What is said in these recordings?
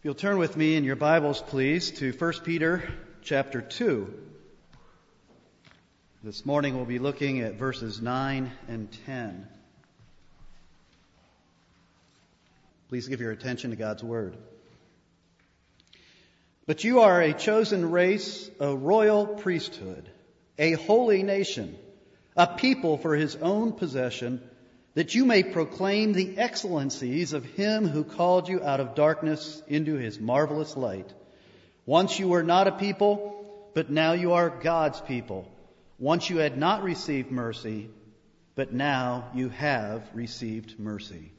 If you'll turn with me in your Bibles, please, to 1 Peter chapter 2. This morning we'll be looking at verses 9 and 10. Please give your attention to God's Word. But you are a chosen race, a royal priesthood, a holy nation, a people for his own possession that you may proclaim the excellencies of him who called you out of darkness into his marvelous light. Once you were not a people, but now you are God's people. Once you had not received mercy, but now you have received mercy.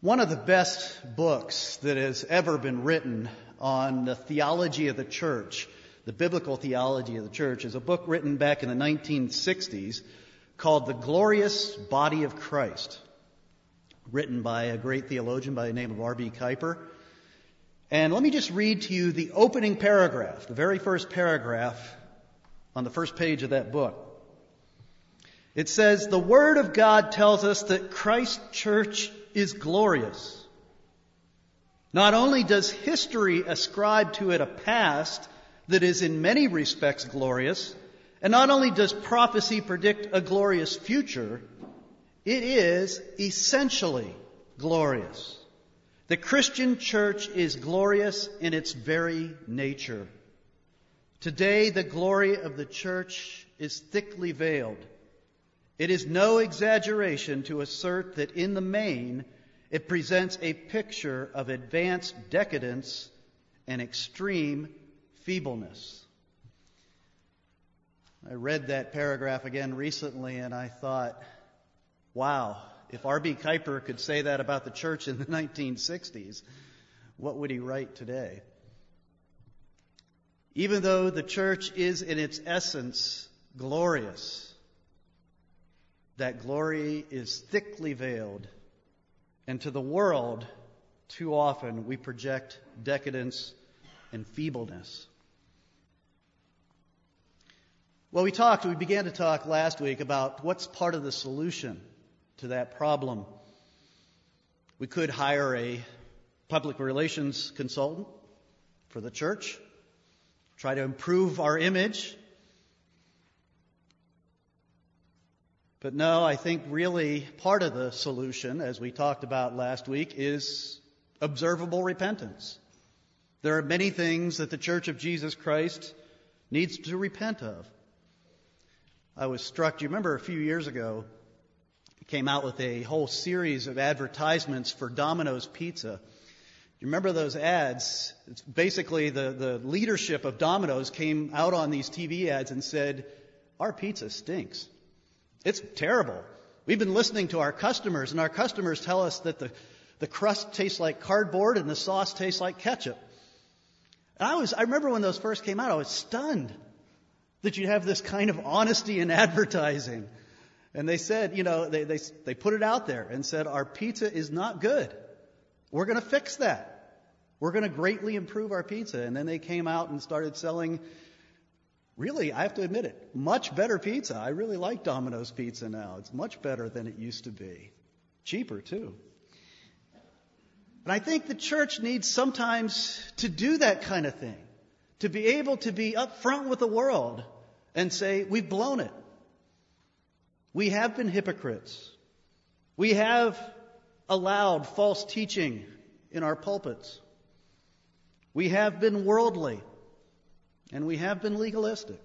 One of the best books that has ever been written on the theology of the church the biblical theology of the church, is a book written back in the 1960s called The Glorious Body of Christ, written by a great theologian by the name of R.B. Kuiper. And let me just read to you the opening paragraph, the very first paragraph on the first page of that book. It says, The Word of God tells us that Christ's church is glorious. Not only does history ascribe to it a past that is in many respects glorious. And not only does prophecy predict a glorious future, it is essentially glorious. The Christian church is glorious in its very nature. Today, the glory of the church is thickly veiled. It is no exaggeration to assert that in the main, it presents a picture of advanced decadence and extreme feebleness. I read that paragraph again recently and I thought, wow, if R.B. Kuiper could say that about the church in the 1960s, what would he write today? Even though the church is in its essence glorious, that glory is thickly veiled, and to the world, too often we project decadence and feebleness. Well, we talked, we began to talk last week about what's part of the solution to that problem. We could hire a public relations consultant for the church, try to improve our image. But no, I think really part of the solution, as we talked about last week, is observable repentance. There are many things that the Church of Jesus Christ needs to repent of. I was struck. Do you remember a few years ago, came out with a whole series of advertisements for Domino's Pizza. You remember those ads? It's basically the, the leadership of Domino's came out on these TV ads and said, Our pizza stinks. It's terrible. We've been listening to our customers, and our customers tell us that the, the crust tastes like cardboard and the sauce tastes like ketchup. And I was, I remember when those first came out, I was stunned that you'd have this kind of honesty in advertising. And they said, you know, they, they, they put it out there and said, our pizza is not good. We're going to fix that. We're going to greatly improve our pizza. And then they came out and started selling, really, I have to admit it, much better pizza. I really like Domino's pizza now. It's much better than it used to be. Cheaper, too. And I think the church needs sometimes to do that kind of thing to be able to be upfront with the world and say, we've blown it. We have been hypocrites. We have allowed false teaching in our pulpits. We have been worldly. And we have been legalistic.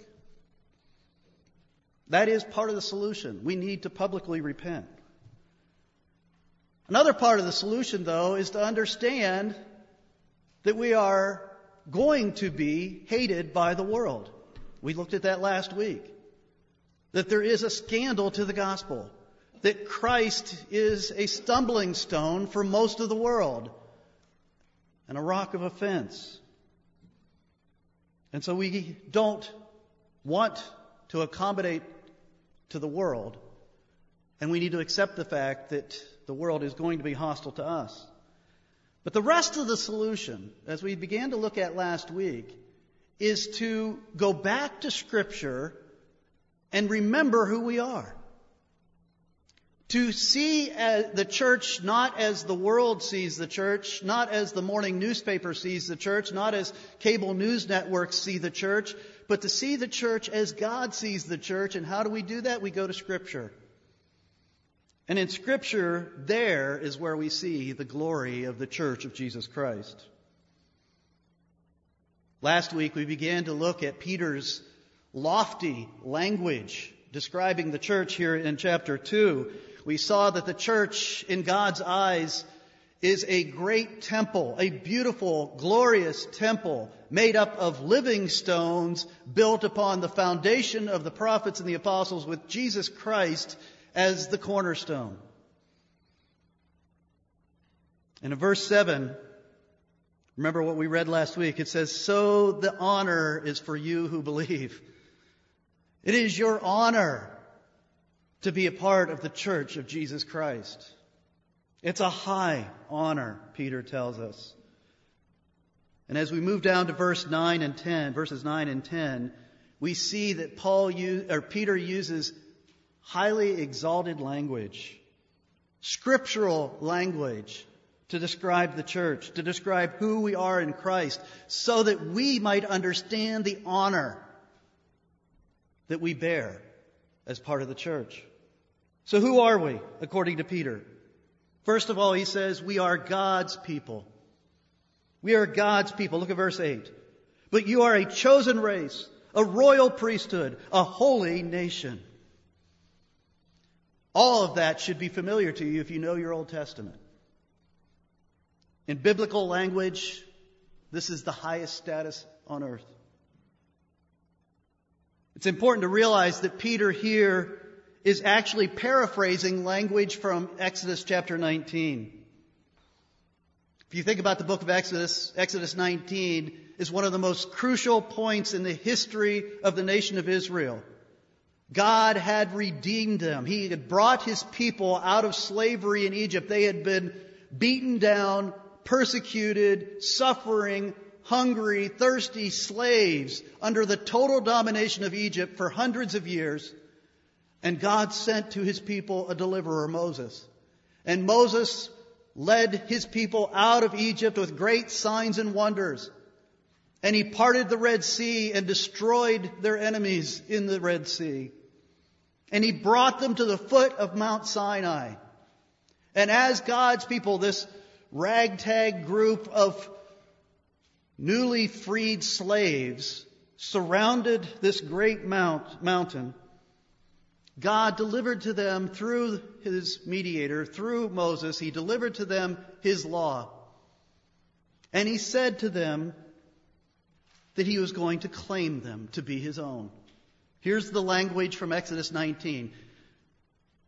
That is part of the solution. We need to publicly repent. Another part of the solution, though, is to understand that we are going to be hated by the world. We looked at that last week. That there is a scandal to the gospel. That Christ is a stumbling stone for most of the world and a rock of offense. And so we don't want to accommodate to the world, and we need to accept the fact that the world is going to be hostile to us. But the rest of the solution, as we began to look at last week, is to go back to Scripture and remember who we are. To see uh, the church not as the world sees the church, not as the morning newspaper sees the church, not as cable news networks see the church, but to see the church as God sees the church. And how do we do that? We go to Scripture. And in Scripture, there is where we see the glory of the church of Jesus Christ. Last week, we began to look at Peter's lofty language describing the church here in chapter 2 we saw that the church, in God's eyes, is a great temple, a beautiful, glorious temple made up of living stones built upon the foundation of the prophets and the apostles with Jesus Christ as the cornerstone. And in verse 7, remember what we read last week, it says, So the honor is for you who believe. It is your honor to be a part of the church of Jesus Christ. It's a high honor, Peter tells us. And as we move down to verse 9 and 10, verses 9 and 10, we see that Paul or Peter uses highly exalted language, scriptural language to describe the church, to describe who we are in Christ, so that we might understand the honor that we bear as part of the church. So who are we, according to Peter? First of all, he says we are God's people. We are God's people. Look at verse 8. But you are a chosen race, a royal priesthood, a holy nation. All of that should be familiar to you if you know your Old Testament. In biblical language, this is the highest status on earth. It's important to realize that Peter here is actually paraphrasing language from Exodus chapter 19. If you think about the book of Exodus, Exodus 19 is one of the most crucial points in the history of the nation of Israel. God had redeemed them. He had brought his people out of slavery in Egypt. They had been beaten down, persecuted, suffering, hungry, thirsty slaves under the total domination of Egypt for hundreds of years. And God sent to his people a deliverer, Moses. And Moses led his people out of Egypt with great signs and wonders. And he parted the Red Sea and destroyed their enemies in the Red Sea. And he brought them to the foot of Mount Sinai. And as God's people, this ragtag group of newly freed slaves surrounded this great mount, mountain, God delivered to them through his mediator, through Moses, he delivered to them his law. And he said to them that he was going to claim them to be his own. Here's the language from Exodus 19.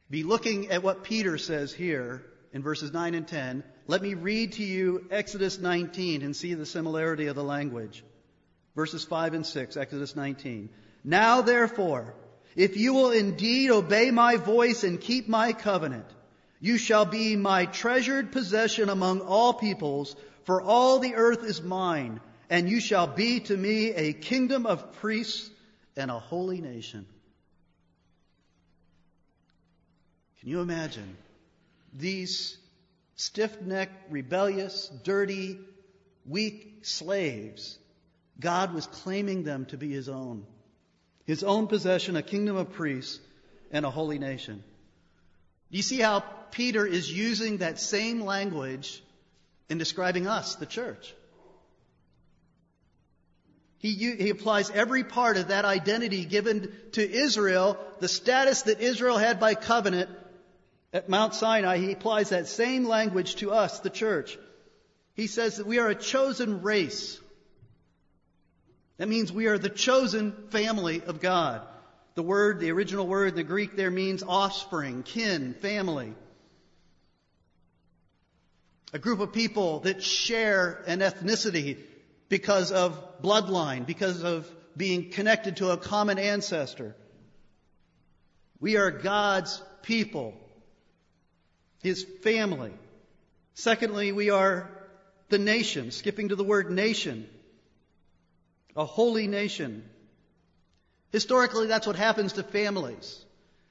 Be looking at what Peter says here in verses 9 and 10. Let me read to you Exodus 19 and see the similarity of the language. Verses 5 and 6, Exodus 19. Now therefore, if you will indeed obey my voice and keep my covenant, you shall be my treasured possession among all peoples, for all the earth is mine, and you shall be to me a kingdom of priests and a holy nation. Can you imagine these stiff necked, rebellious, dirty, weak slaves? God was claiming them to be his own his own possession, a kingdom of priests, and a holy nation. Do you see how Peter is using that same language in describing us, the church? He, he applies every part of that identity given to Israel, the status that Israel had by covenant at Mount Sinai. He applies that same language to us, the church. He says that we are a chosen race. That means we are the chosen family of God. The word, the original word in the Greek there means offspring, kin, family. A group of people that share an ethnicity because of bloodline, because of being connected to a common ancestor. We are God's people, His family. Secondly, we are the nation, skipping to the word nation a holy nation. Historically, that's what happens to families.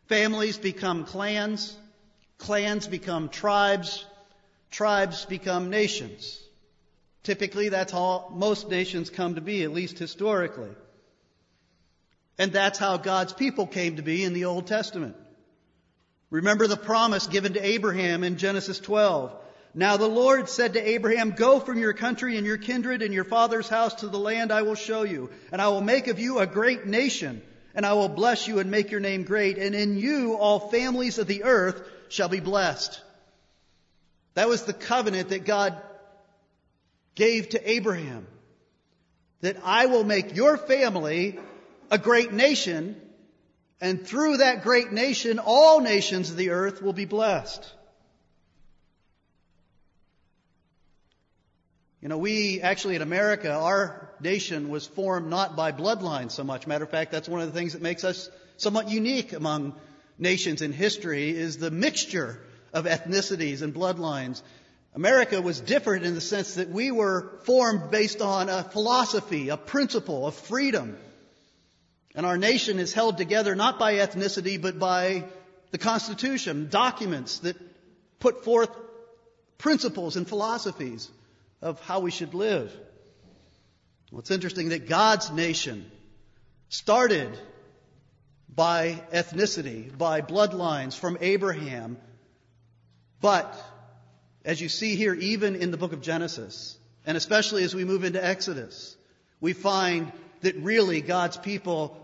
Families become clans, Clans become tribes, tribes become nations. Typically, that's how most nations come to be, at least historically. And that's how God's people came to be in the Old Testament. Remember the promise given to Abraham in Genesis 12. Now the Lord said to Abraham, Go from your country and your kindred and your father's house to the land I will show you, and I will make of you a great nation, and I will bless you and make your name great, and in you all families of the earth shall be blessed. That was the covenant that God gave to Abraham. That I will make your family a great nation, and through that great nation, all nations of the earth will be blessed. You know, we actually in America, our nation was formed not by bloodline so much. Matter of fact, that's one of the things that makes us somewhat unique among nations in history is the mixture of ethnicities and bloodlines. America was different in the sense that we were formed based on a philosophy, a principle of freedom. And our nation is held together not by ethnicity, but by the Constitution, documents that put forth principles and philosophies of how we should live. Well, it's interesting that God's nation started by ethnicity, by bloodlines from Abraham, but as you see here, even in the book of Genesis, and especially as we move into Exodus, we find that really God's people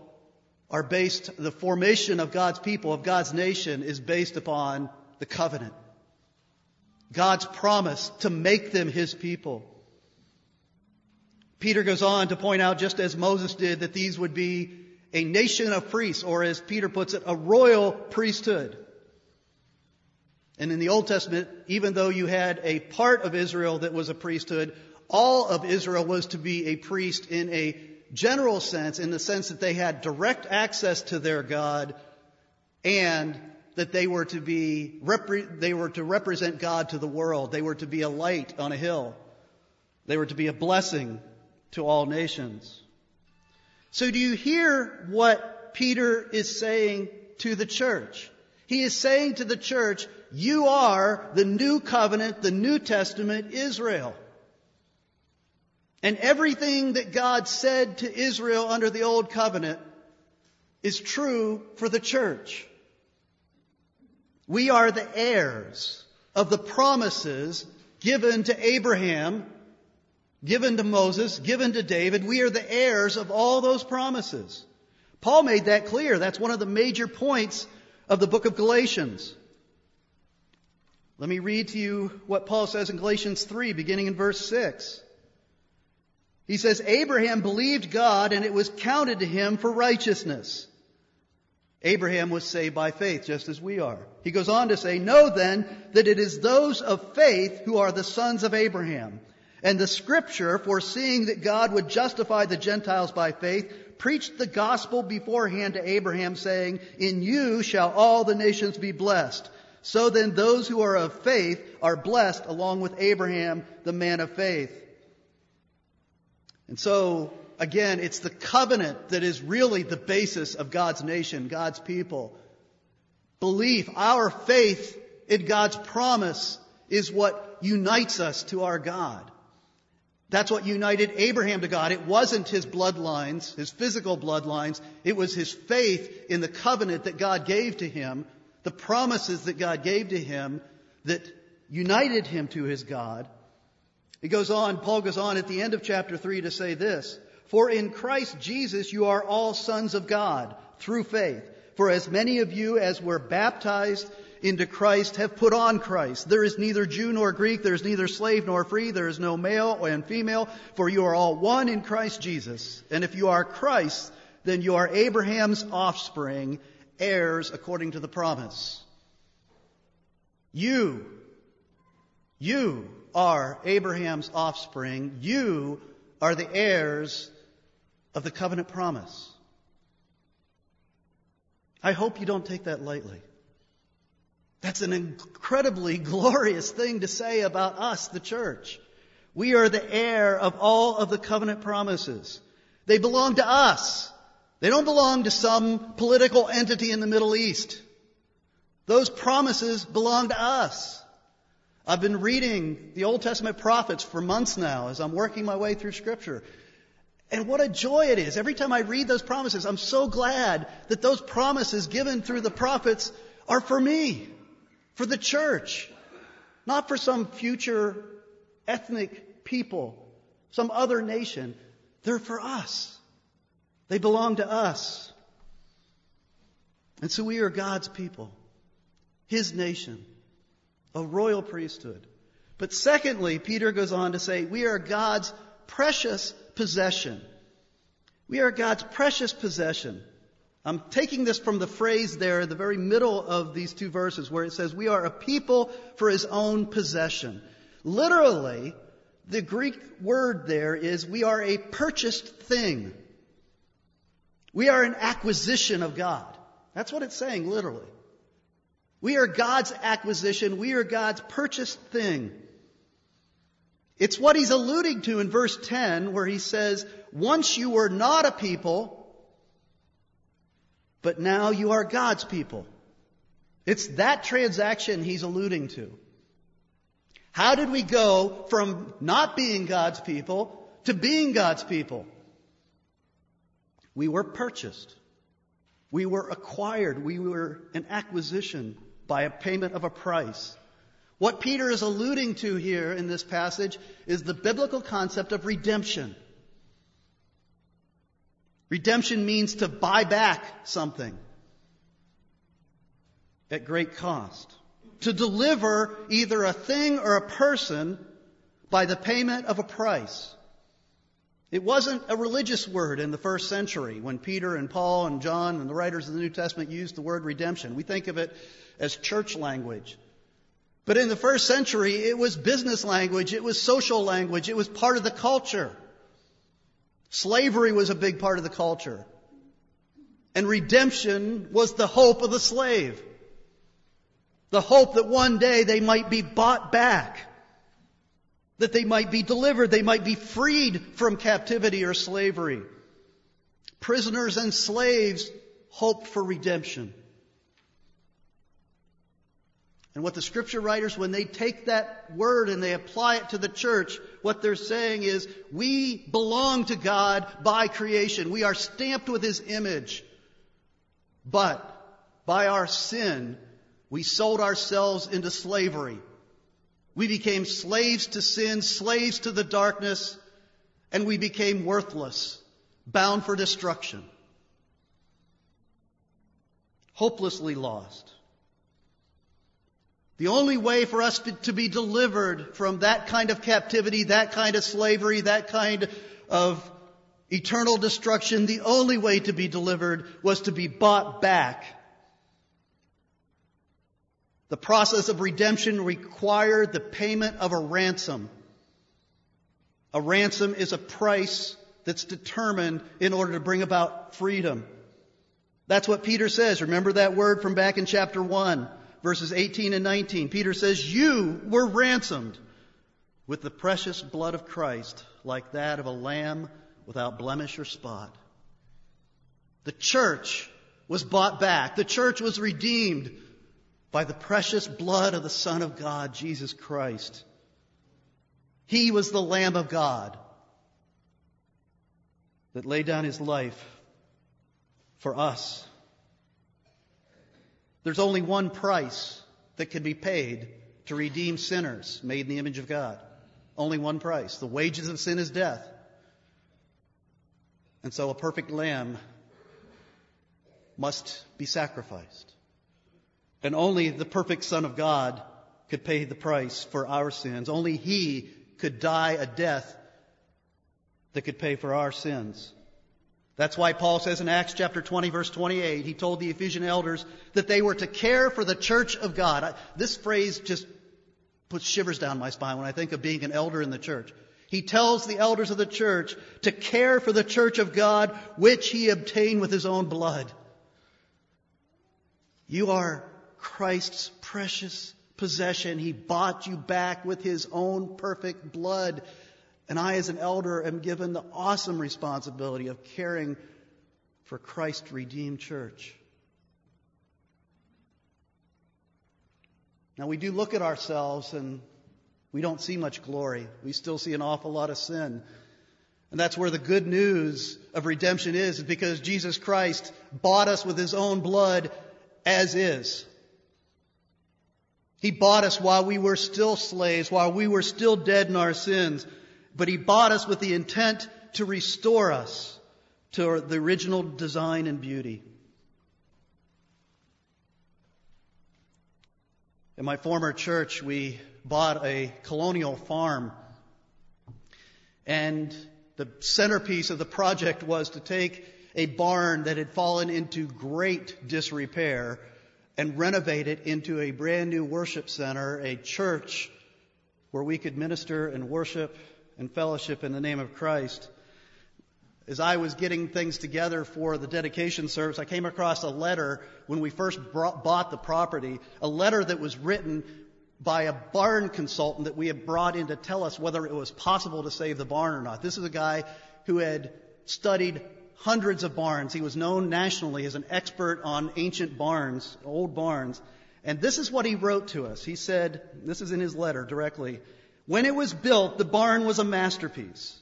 are based, the formation of God's people, of God's nation, is based upon the covenant. God's promise to make them his people. Peter goes on to point out, just as Moses did, that these would be a nation of priests, or as Peter puts it, a royal priesthood. And in the Old Testament, even though you had a part of Israel that was a priesthood, all of Israel was to be a priest in a general sense, in the sense that they had direct access to their God and that they were to be, they were to represent God to the world. They were to be a light on a hill. They were to be a blessing to all nations. So do you hear what Peter is saying to the church? He is saying to the church, you are the new covenant, the New Testament Israel. And everything that God said to Israel under the Old Covenant is true for the church. We are the heirs of the promises given to Abraham, given to Moses, given to David. We are the heirs of all those promises. Paul made that clear. That's one of the major points of the book of Galatians. Let me read to you what Paul says in Galatians 3, beginning in verse 6. He says, Abraham believed God and it was counted to him for righteousness. Abraham was saved by faith, just as we are. He goes on to say, Know then that it is those of faith who are the sons of Abraham. And the scripture, foreseeing that God would justify the Gentiles by faith, preached the gospel beforehand to Abraham, saying, In you shall all the nations be blessed. So then those who are of faith are blessed along with Abraham, the man of faith. And so, again, it's the covenant that is really the basis of God's nation, God's people. Belief, our faith in God's promise is what unites us to our God. That's what united Abraham to God. It wasn't his bloodlines, his physical bloodlines. It was his faith in the covenant that God gave to him, the promises that God gave to him that united him to his God. He goes on, Paul goes on at the end of chapter 3 to say this For in Christ Jesus you are all sons of God through faith. For as many of you as were baptized into Christ have put on Christ. There is neither Jew nor Greek, there is neither slave nor free, there is no male and female, for you are all one in Christ Jesus. And if you are Christ, then you are Abraham's offspring, heirs according to the promise. You, you are Abraham's offspring. You are the heirs of the covenant promise. I hope you don't take that lightly. That's an incredibly glorious thing to say about us, the church. We are the heir of all of the covenant promises. They belong to us. They don't belong to some political entity in the Middle East. Those promises belong to us. I've been reading the Old Testament prophets for months now as I'm working my way through Scripture. And what a joy it is. Every time I read those promises, I'm so glad that those promises given through the prophets are for me, for the church, not for some future ethnic people, some other nation. They're for us. They belong to us. And so we are God's people, His nation, a royal priesthood. But secondly, Peter goes on to say, we are God's precious possession. We are God's precious possession. I'm taking this from the phrase there the very middle of these two verses where it says, we are a people for his own possession. Literally, the Greek word there is we are a purchased thing. We are an acquisition of God. That's what it's saying, literally. We are God's acquisition. We are God's purchased thing. It's what he's alluding to in verse 10 where he says, once you were not a people, but now you are God's people. It's that transaction he's alluding to. How did we go from not being God's people to being God's people? We were purchased. We were acquired. We were an acquisition by a payment of a price. What Peter is alluding to here in this passage is the biblical concept of redemption. Redemption means to buy back something at great cost. To deliver either a thing or a person by the payment of a price. It wasn't a religious word in the first century when Peter and Paul and John and the writers of the New Testament used the word redemption. We think of it as church language. But in the first century, it was business language, it was social language, it was part of the culture. Slavery was a big part of the culture. And redemption was the hope of the slave. The hope that one day they might be bought back. That they might be delivered. They might be freed from captivity or slavery. Prisoners and slaves hoped for redemption. And what the scripture writers, when they take that word and they apply it to the church, what they're saying is, we belong to God by creation. We are stamped with His image. But by our sin, we sold ourselves into slavery. We became slaves to sin, slaves to the darkness, and we became worthless, bound for destruction. Hopelessly lost. The only way for us to, be delivered from that kind of captivity, that kind of slavery, that kind of eternal destruction, the only way to be delivered was to be bought back. The process of redemption required the payment of a ransom. A ransom is a price that's determined in order to bring about freedom. That's what Peter says. Remember that word from back in chapter 1 verses 18 and 19, Peter says, You were ransomed with the precious blood of Christ, like that of a lamb without blemish or spot. The church was bought back. The church was redeemed by the precious blood of the Son of God, Jesus Christ. He was the Lamb of God that laid down his life for us there's only one price that can be paid to redeem sinners made in the image of God. Only one price. The wages of sin is death. And so a perfect lamb must be sacrificed. And only the perfect Son of God could pay the price for our sins. Only He could die a death that could pay for our sins. That's why Paul says in Acts chapter 20 verse 28, he told the Ephesian elders that they were to care for the church of God. This phrase just puts shivers down my spine when I think of being an elder in the church. He tells the elders of the church to care for the church of God, which he obtained with his own blood. You are Christ's precious possession. He bought you back with his own perfect blood. And I, as an elder, am given the awesome responsibility of caring for Christ's redeemed church. Now, we do look at ourselves and we don't see much glory. We still see an awful lot of sin. And that's where the good news of redemption is, is because Jesus Christ bought us with his own blood as is. He bought us while we were still slaves, while we were still dead in our sins. But he bought us with the intent to restore us to the original design and beauty. In my former church, we bought a colonial farm. And the centerpiece of the project was to take a barn that had fallen into great disrepair and renovate it into a brand new worship center, a church where we could minister and worship and fellowship in the name of Christ as I was getting things together for the dedication service, I came across a letter when we first brought, bought the property, a letter that was written by a barn consultant that we had brought in to tell us whether it was possible to save the barn or not. This is a guy who had studied hundreds of barns. He was known nationally as an expert on ancient barns, old barns. And this is what he wrote to us. He said, this is in his letter directly, when it was built, the barn was a masterpiece.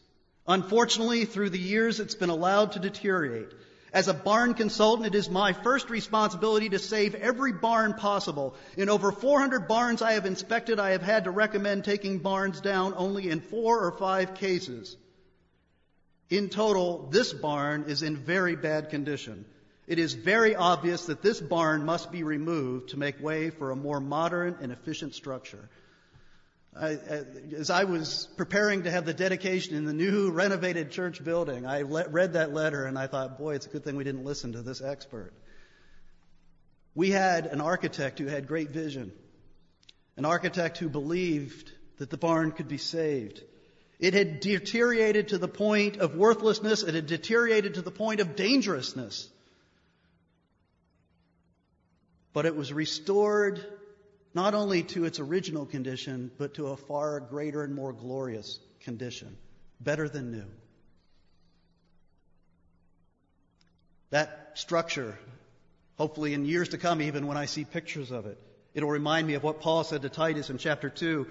Unfortunately, through the years, it's been allowed to deteriorate. As a barn consultant, it is my first responsibility to save every barn possible. In over 400 barns I have inspected, I have had to recommend taking barns down only in four or five cases. In total, this barn is in very bad condition. It is very obvious that this barn must be removed to make way for a more modern and efficient structure. I, as I was preparing to have the dedication in the new renovated church building, I read that letter and I thought, boy, it's a good thing we didn't listen to this expert. We had an architect who had great vision, an architect who believed that the barn could be saved. It had deteriorated to the point of worthlessness, it had deteriorated to the point of dangerousness. But it was restored not only to its original condition, but to a far greater and more glorious condition, better than new. That structure, hopefully in years to come, even when I see pictures of it, it'll remind me of what Paul said to Titus in chapter 2.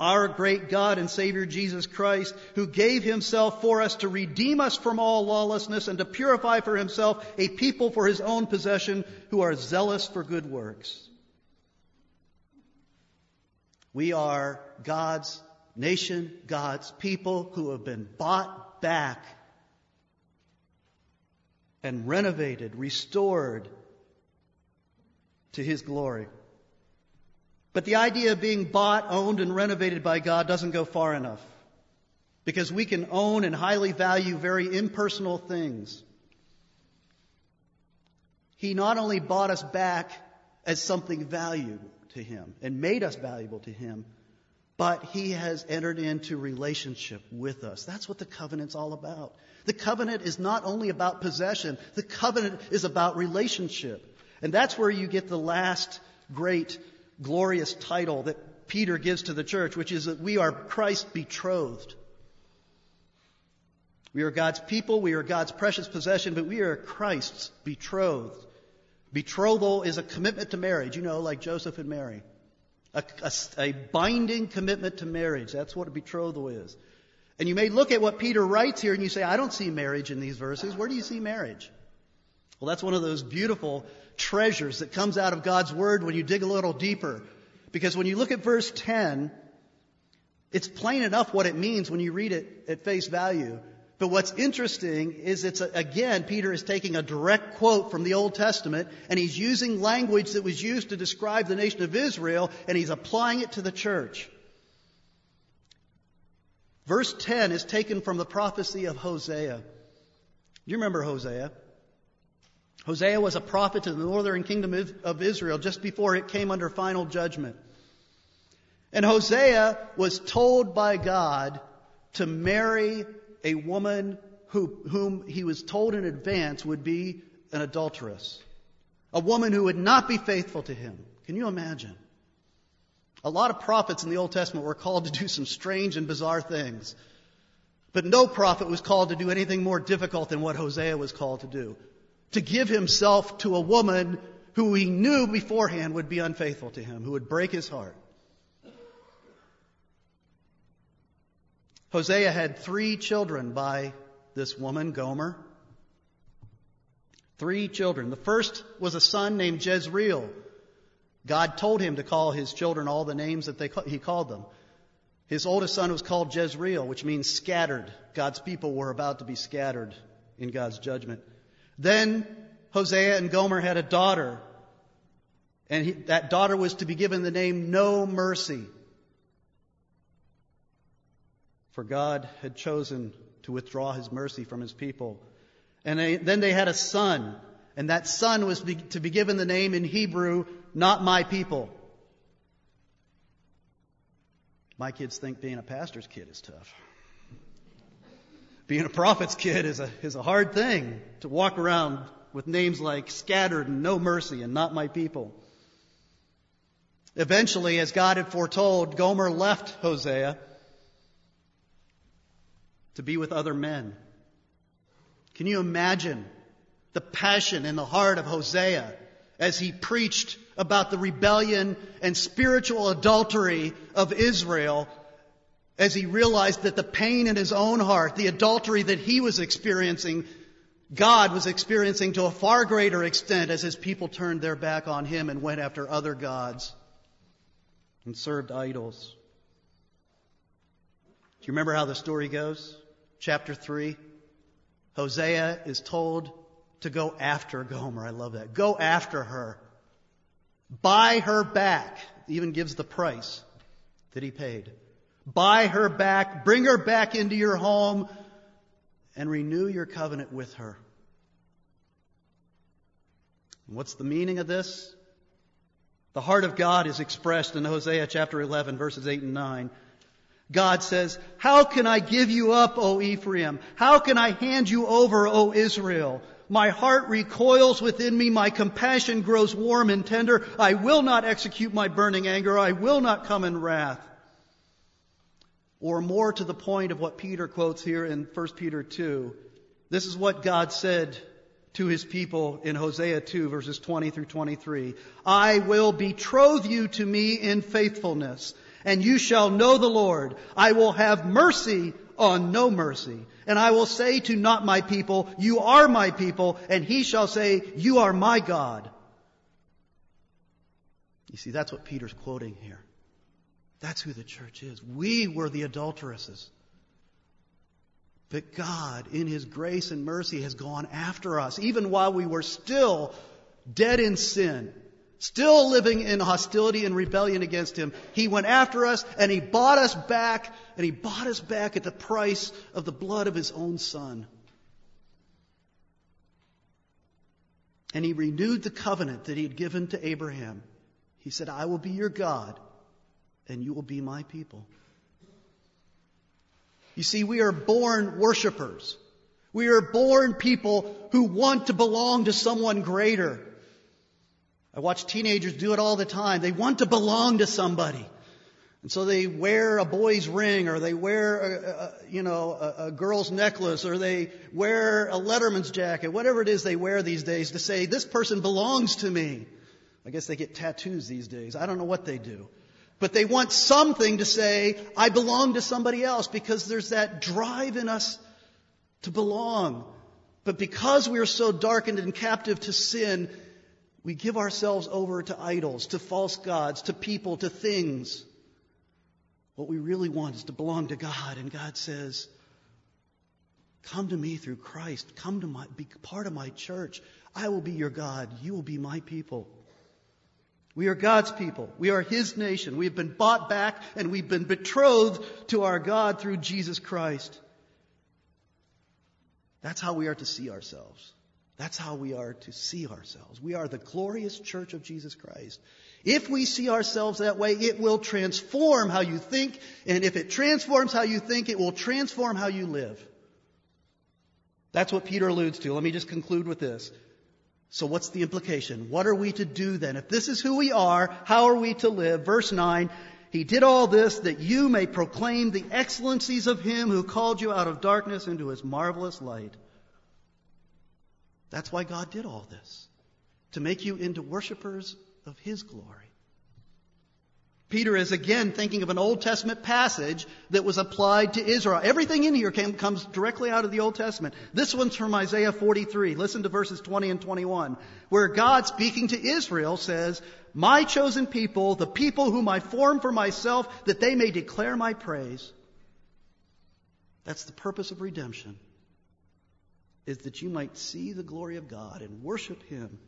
Our great God and Savior Jesus Christ, who gave himself for us to redeem us from all lawlessness and to purify for himself a people for his own possession who are zealous for good works. We are God's nation, God's people who have been bought back and renovated, restored to His glory. But the idea of being bought, owned, and renovated by God doesn't go far enough. Because we can own and highly value very impersonal things. He not only bought us back as something valuable, to Him and made us valuable to Him, but He has entered into relationship with us. That's what the covenant's all about. The covenant is not only about possession, the covenant is about relationship. And that's where you get the last great, glorious title that Peter gives to the church, which is that we are Christ's betrothed. We are God's people, we are God's precious possession, but we are Christ's betrothed. Betrothal is a commitment to marriage, you know, like Joseph and Mary. A, a, a, binding commitment to marriage. That's what a betrothal is. And you may look at what Peter writes here and you say, I don't see marriage in these verses. Where do you see marriage? Well, that's one of those beautiful treasures that comes out of God's Word when you dig a little deeper. Because when you look at verse 10, it's plain enough what it means when you read it at face value. But what's interesting is it's, a, again, Peter is taking a direct quote from the Old Testament and he's using language that was used to describe the nation of Israel and he's applying it to the church. Verse 10 is taken from the prophecy of Hosea. Do you remember Hosea? Hosea was a prophet to the northern kingdom of Israel just before it came under final judgment. And Hosea was told by God to marry a woman who, whom he was told in advance would be an adulteress. A woman who would not be faithful to him. Can you imagine? A lot of prophets in the Old Testament were called to do some strange and bizarre things. But no prophet was called to do anything more difficult than what Hosea was called to do. To give himself to a woman who he knew beforehand would be unfaithful to him, who would break his heart. Hosea had three children by this woman, Gomer. Three children. The first was a son named Jezreel. God told him to call his children all the names that they, he called them. His oldest son was called Jezreel, which means scattered. God's people were about to be scattered in God's judgment. Then Hosea and Gomer had a daughter, and he, that daughter was to be given the name No Mercy. For God had chosen to withdraw his mercy from his people. And they, then they had a son, and that son was be, to be given the name in Hebrew, Not My People. My kids think being a pastor's kid is tough. Being a prophet's kid is a, is a hard thing to walk around with names like scattered and no mercy and not my people. Eventually, as God had foretold, Gomer left Hosea to be with other men. Can you imagine the passion in the heart of Hosea as he preached about the rebellion and spiritual adultery of Israel as he realized that the pain in his own heart, the adultery that he was experiencing, God was experiencing to a far greater extent as his people turned their back on him and went after other gods and served idols. Do you remember how the story goes? Chapter 3. Hosea is told to go after Gomer. I love that. Go after her. Buy her back. Even gives the price that he paid. Buy her back. Bring her back into your home and renew your covenant with her. What's the meaning of this? The heart of God is expressed in Hosea chapter 11 verses 8 and 9. God says, How can I give you up, O Ephraim? How can I hand you over, O Israel? My heart recoils within me. My compassion grows warm and tender. I will not execute my burning anger. I will not come in wrath. Or more to the point of what Peter quotes here in 1 Peter 2. This is what God said to his people in Hosea 2 verses 20 through 23. I will betroth you to me in faithfulness and you shall know the Lord. I will have mercy on no mercy. And I will say to not my people, you are my people, and he shall say, you are my God. You see, that's what Peter's quoting here. That's who the church is. We were the adulteresses. But God, in His grace and mercy, has gone after us, even while we were still dead in sin still living in hostility and rebellion against him. He went after us and he bought us back, and he bought us back at the price of the blood of his own son. And he renewed the covenant that he had given to Abraham. He said, I will be your God, and you will be my people. You see, we are born worshipers. We are born people who want to belong to someone greater. I watch teenagers do it all the time. They want to belong to somebody. And so they wear a boy's ring or they wear a, a you know, a, a, girl's necklace or they wear a letterman's jacket, whatever it is they wear these days to say, this person belongs to me. I guess they get tattoos these days. I don't know what they do. But they want something to say, I belong to somebody else because there's that drive in us to belong. But because we are so darkened and captive to sin, we give ourselves over to idols, to false gods, to people, to things. What we really want is to belong to God. And God says, Come to me through Christ. Come to my, be part of my church. I will be your God. You will be my people. We are God's people. We are His nation. We have been bought back and we've been betrothed to our God through Jesus Christ. That's how we are to see ourselves. That's how we are to see ourselves. We are the glorious church of Jesus Christ. If we see ourselves that way, it will transform how you think, and if it transforms how you think, it will transform how you live. That's what Peter alludes to. Let me just conclude with this. So what's the implication? What are we to do then? If this is who we are, how are we to live? Verse 9, he did all this that you may proclaim the excellencies of him who called you out of darkness into his marvelous light. That's why God did all this. to make you into worshipers of His glory. Peter is again thinking of an Old Testament passage that was applied to Israel. Everything in here came, comes directly out of the Old Testament. This one's from Isaiah 43. Listen to verses 20 and 21, where God speaking to Israel says, My chosen people, the people whom I formed for myself, that they may declare my praise. That's the purpose of redemption, is that you might see the glory of God and worship Him,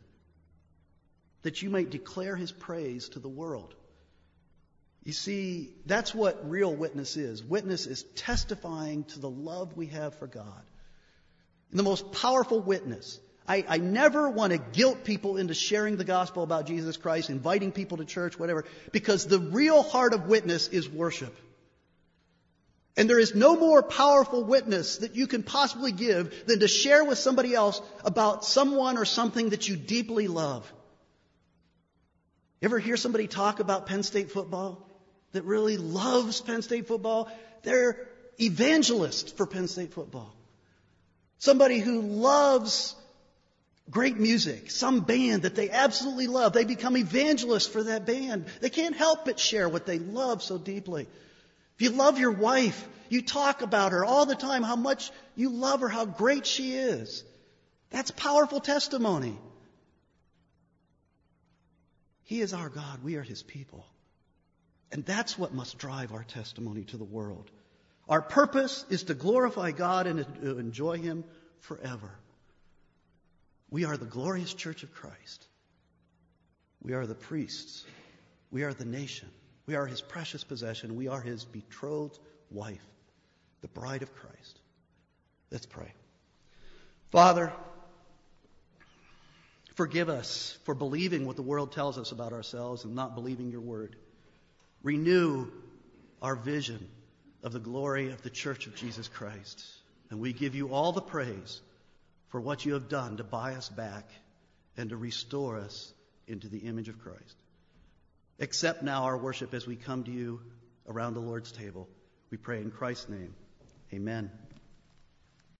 that you might declare His praise to the world. You see, that's what real witness is. Witness is testifying to the love we have for God. And the most powerful witness. I, I, never want to guilt people into sharing the gospel about Jesus Christ, inviting people to church, whatever, because the real heart of witness is worship. And there is no more powerful witness that you can possibly give than to share with somebody else about someone or something that you deeply love. You ever hear somebody talk about Penn State football? That really loves Penn State football, they're evangelists for Penn State football. Somebody who loves great music, some band that they absolutely love, they become evangelists for that band. They can't help but share what they love so deeply. If you love your wife, you talk about her all the time, how much you love her, how great she is. That's powerful testimony. He is our God. We are His people. And that's what must drive our testimony to the world. Our purpose is to glorify God and to enjoy Him forever. We are the glorious church of Christ. We are the priests. We are the nation. We are His precious possession. We are His betrothed wife, the bride of Christ. Let's pray. Father, forgive us for believing what the world tells us about ourselves and not believing your word. Renew our vision of the glory of the church of Jesus Christ. And we give you all the praise for what you have done to buy us back and to restore us into the image of Christ. Accept now our worship as we come to you around the Lord's table. We pray in Christ's name. Amen.